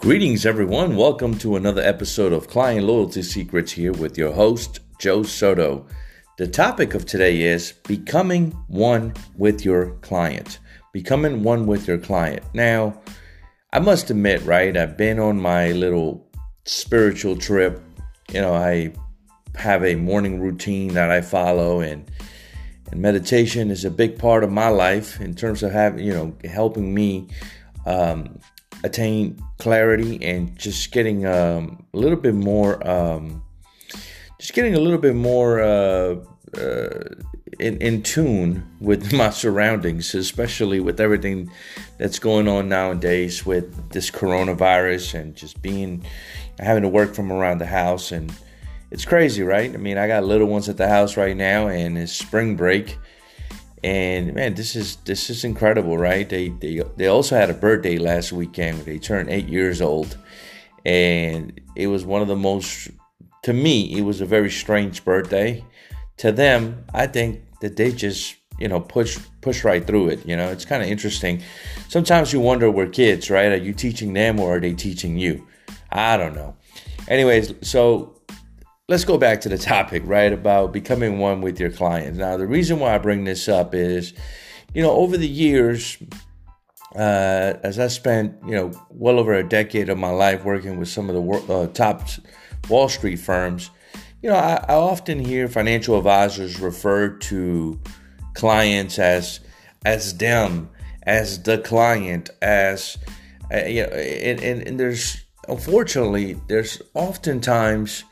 Greetings, everyone. Welcome to another episode of Client Loyalty Secrets here with your host, Joe Soto. The topic of today is becoming one with your client. Becoming one with your client. Now, I must admit, right, I've been on my little spiritual trip. You know, I have a morning routine that I follow, and and meditation is a big part of my life in terms of having, you know, helping me um, attain clarity and just getting um, a little bit more, um, just getting a little bit more uh, uh, in, in tune with my surroundings, especially with everything that's going on nowadays with this coronavirus and just being having to work from around the house and it's crazy, right? I mean, I got little ones at the house right now, and it's spring break, and man, this is this is incredible, right? They they they also had a birthday last weekend. They turned eight years old, and it was one of the most to me. It was a very strange birthday. To them, I think that they just you know push push right through it. You know, it's kind of interesting. Sometimes you wonder, we're kids, right? Are you teaching them or are they teaching you? I don't know. Anyways, so let's go back to the topic, right? About becoming one with your clients. Now, the reason why I bring this up is, you know, over the years, uh, as I spent, you know, well over a decade of my life working with some of the uh, top Wall Street firms, you know, I, I, often hear financial advisors refer to clients as as them, as the client, as uh, you know, and, and, and there's unfortunately there's oftentimes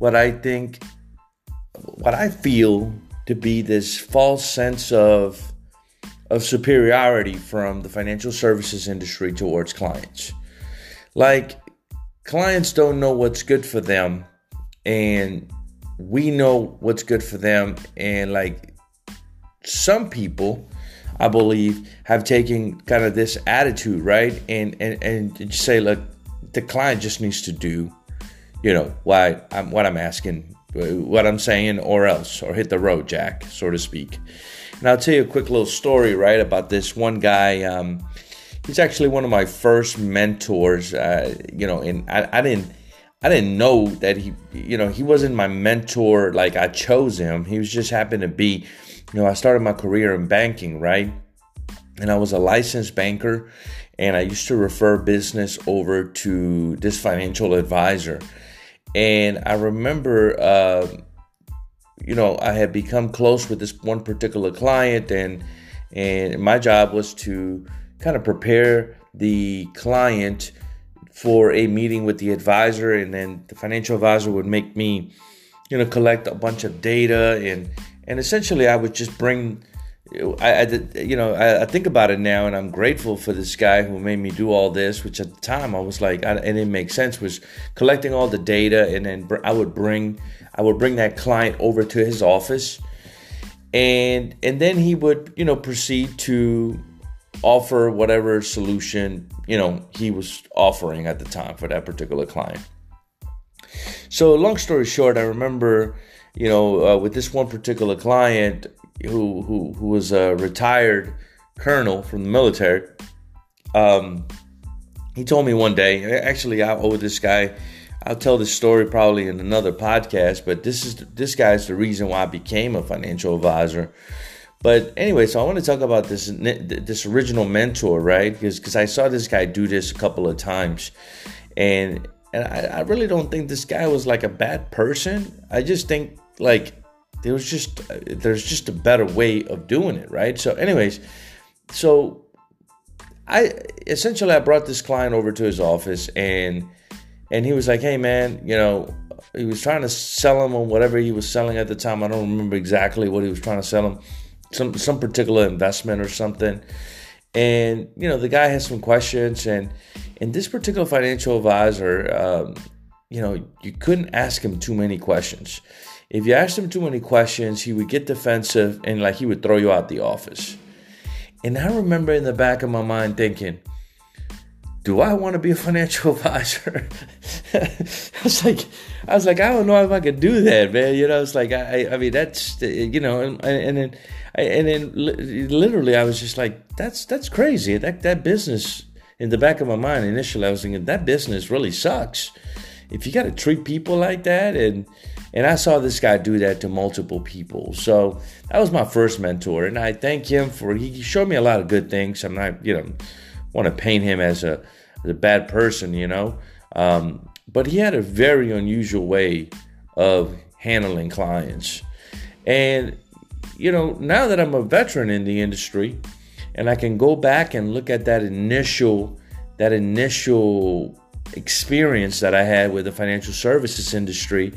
what I think, what I feel to be this false sense of of superiority from the financial services industry towards clients. Like clients don't know what's good for them and we know what's good for them and like some people I believe have taken kind of this attitude, right? And and and say look, the client just needs to do you know, why I'm, what I'm asking, what I'm saying, or else, or hit the road, Jack, so to speak. And I'll tell you a quick little story, right, about this one guy. Um, he's actually one of my first mentors. Uh, you know, and I, I didn't. I didn't know that he, you know, he wasn't my mentor. Like I chose him. He was just happened to be, you know, I started my career in banking, right? And I was a licensed banker, and I used to refer business over to this financial advisor. And I remember, uh, you know, I had become close with this one particular client, and and my job was to kind of prepare the client for a meeting with the advisor, and then the financial advisor would make me, you know, collect a bunch of data, and and essentially I would just bring I, I, you know, I, I, think about it now, and I'm grateful for this guy who made me do all this. Which at the time I was like, I, it didn't make sense. Was collecting all the data, and then I would bring, I would bring that client over to his office, and and then he would, you know, proceed to offer whatever solution you know he was offering at the time for that particular client. So, long story short, I remember, you know, uh, with this one particular client, who who who was a retired colonel from the military. Um, he told me one day. Actually, I owe this guy. I'll tell this story probably in another podcast. But this is this guy's the reason why I became a financial advisor. But anyway, so I want to talk about this this original mentor, right? Because because I saw this guy do this a couple of times, and and I, I really don't think this guy was like a bad person. I just think like there was just there's just a better way of doing it right? So anyways so i essentially i brought this client over to his office and and he was like hey man you know he was trying to sell him on whatever he was selling at the time. I don't remember exactly what he was trying to sell him some some particular investment or something. And you know the guy has some questions and and this particular financial advisor um, you know you couldn't ask him too many questions if you asked him too many questions, he would get defensive and like he would throw you out the office. And I remember in the back of my mind thinking, do I want to be a financial advisor? I was like, I was like, I don't know if I could do that, man. You know, it's like, I, I mean, that's, you know, and, and then, and then literally I was just like, that's, that's crazy. That, that business in the back of my mind, initially, I was thinking that business really sucks. If you got to treat people like that, and and I saw this guy do that to multiple people. So that was my first mentor, and I thank him for he showed me a lot of good things. I'm not, you know, want to paint him as a, as a bad person, you know. Um, but he had a very unusual way of handling clients. And, you know, now that I'm a veteran in the industry and I can go back and look at that initial, that initial experience that I had with the financial services industry,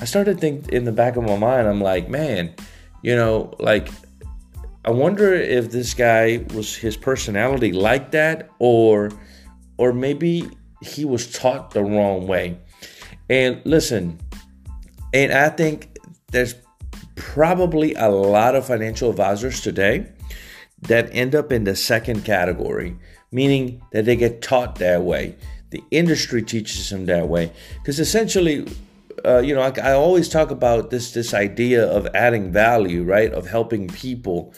I started think in the back of my mind, I'm like, man, you know, like, I wonder if this guy was his personality like that, or, or maybe he was taught the wrong way. And listen, and I think there's probably a lot of financial advisors today that end up in the second category, meaning that they get taught that way. The industry teaches them that way. Because essentially, uh, you know, I, I, always talk about this this idea of adding value, right? Of helping people,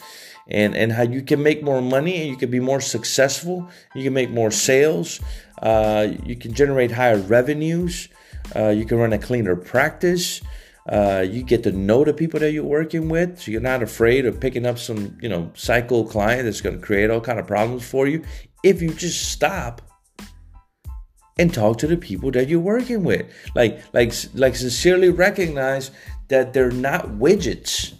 and and how you can make more money and you can be more successful. You can make more sales. Uh, you can generate higher revenues. Uh, you can run a cleaner practice. Uh, you get to know the people that you're working with, so you're not afraid of picking up some, you know, psycho client that's going to create all kind of problems for you. If you just stop and talk to the people that you're working with, like, like, like, sincerely recognize that they're not widgets.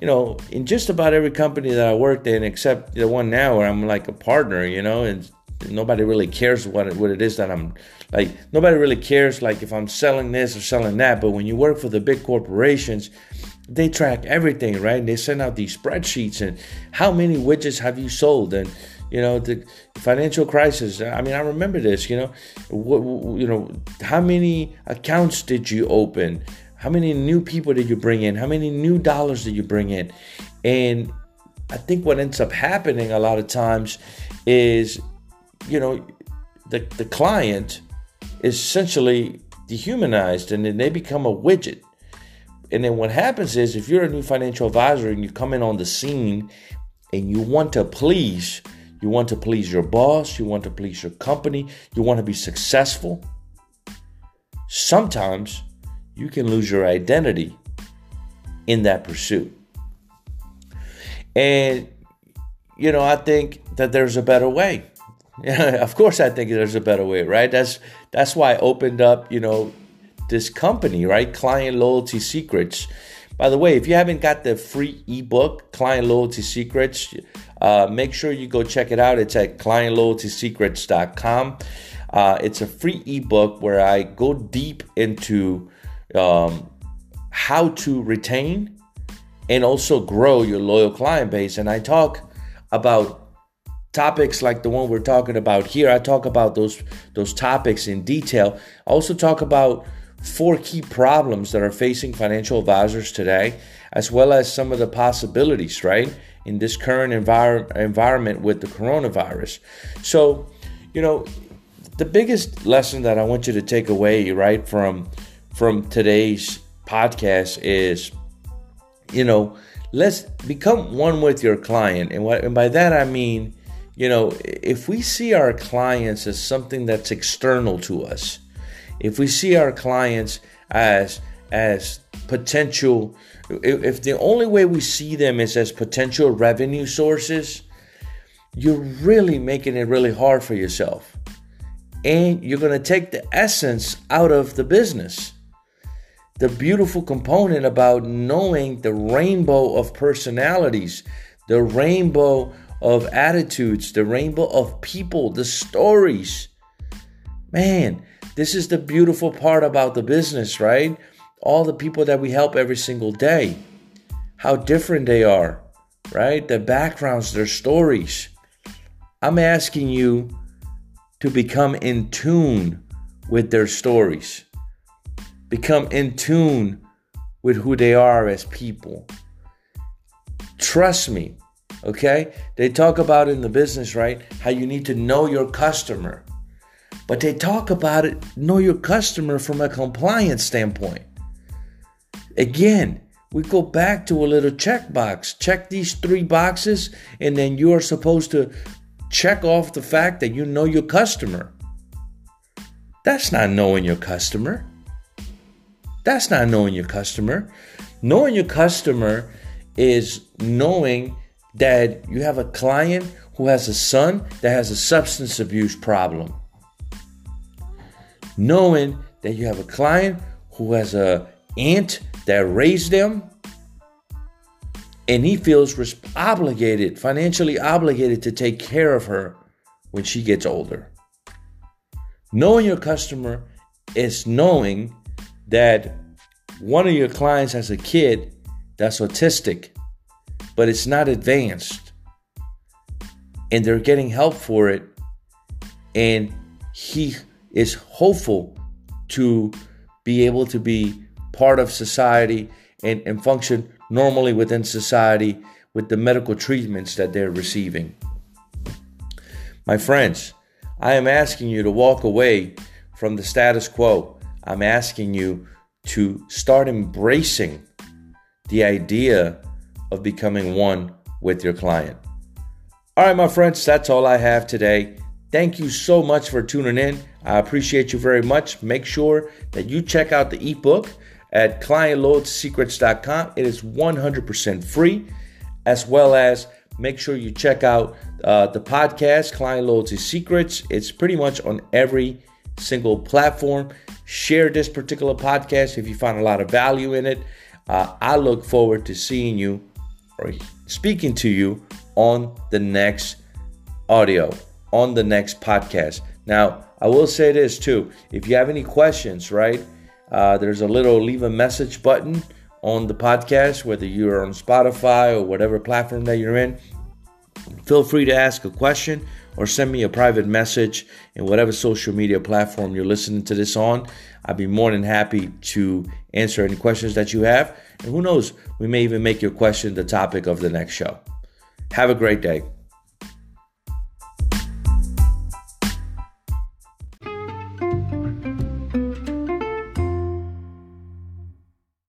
You know, in just about every company that I worked in, except the one now where I'm like a partner, you know, and nobody really cares what it, what it is that I'm like nobody really cares like if I'm selling this or selling that. But when you work for the big corporations they track everything right? And they send out these spreadsheets and how many widgets have you sold? And you know the financial crisis. I mean i remember this you know what you know how many accounts did you open? How many new people did you bring in? How many new dollars did you bring in? And i think what ends up happening a lot of times is you know, the, the client is essentially dehumanized and then they become a widget. And then what happens is if you're a new financial advisor and you come in on the scene and you want to please, you want to please your boss, you want to please your company, you want to be successful, sometimes you can lose your identity in that pursuit. And, you know, I think that there's a better way. Of course I think there's a better way, right? That's that's why I opened up, you know, this company, right? Client Loyalty Secrets. By the way, if you haven't got the free ebook, Client Loyalty Secrets, uh, make sure you go check it out. It's at clientloyaltysecrets.com. Uh, it's a free ebook where I go deep into um, how to retain and also grow your loyal client base. And I talk about topics like the one we're talking about here. I talk about those those topics in detail. I also talk about four key problems that are facing financial advisors today, as well as some of the possibilities, right, in this current envir- environment with the coronavirus. So, you know, the biggest lesson that I want you to take away, right, from from today's podcast is, you know, let's become one with your client, and what and by that I mean you know, if we see our clients as something that's external to us, if we see our clients as as potential if the only way we see them is as potential revenue sources, you're really making it really hard for yourself. And you're going to take the essence out of the business. The beautiful component about knowing the rainbow of personalities, the rainbow of attitudes, the rainbow of people, the stories. Man, this is the beautiful part about the business, right? All the people that we help every single day, how different they are, right? Their backgrounds, their stories. I'm asking you to become in tune with their stories, become in tune with who they are as people. Trust me, Okay? They talk about in the business, right? How you need to know your customer. But they talk about it, know your customer from a compliance standpoint. Again, we go back to a little checkbox. Check these three boxes, and then you are supposed to check off the fact that you know your customer. That's not knowing your customer. That's not knowing your customer. Knowing your customer is knowing that you have a client who has a son that has a substance abuse problem. Knowing that you have a client who has a aunt that raised them and he feels obligated, financially obligated to take care of her when she gets older. Knowing your customer is knowing that one of your clients has a kid that's autistic, but it's not advanced, and they're getting help for it, and he is hopeful to be able to be part of society and, and function normally within society with the medical treatments that they're receiving. My friends, I am asking you to walk away from the status quo. I'm asking you to start embracing the idea of becoming one with your client. All right, my friends, that's all I have today. Thank you so much for tuning in. I appreciate you very much. Make sure that you check out the ebook at clientloyaltysecrets.com. It is 100% free, as well as make sure you check out uh, the podcast, Client Loyalty Secrets. It's pretty much on every single platform. Share this particular podcast if you find a lot of value in it. Uh, I look forward to seeing you or speaking to you on the next audio, on the next podcast. Now, I will say this too. If you have any questions, right? Uh, there's a little leave a message button on the podcast, whether you're on Spotify or whatever platform that you're in. Feel free to ask a question or send me a private message in whatever social media platform you're listening to this on. I'd be more than happy to answer any questions that you have. And who knows, we may even make your question the topic of the next show. Have a great day.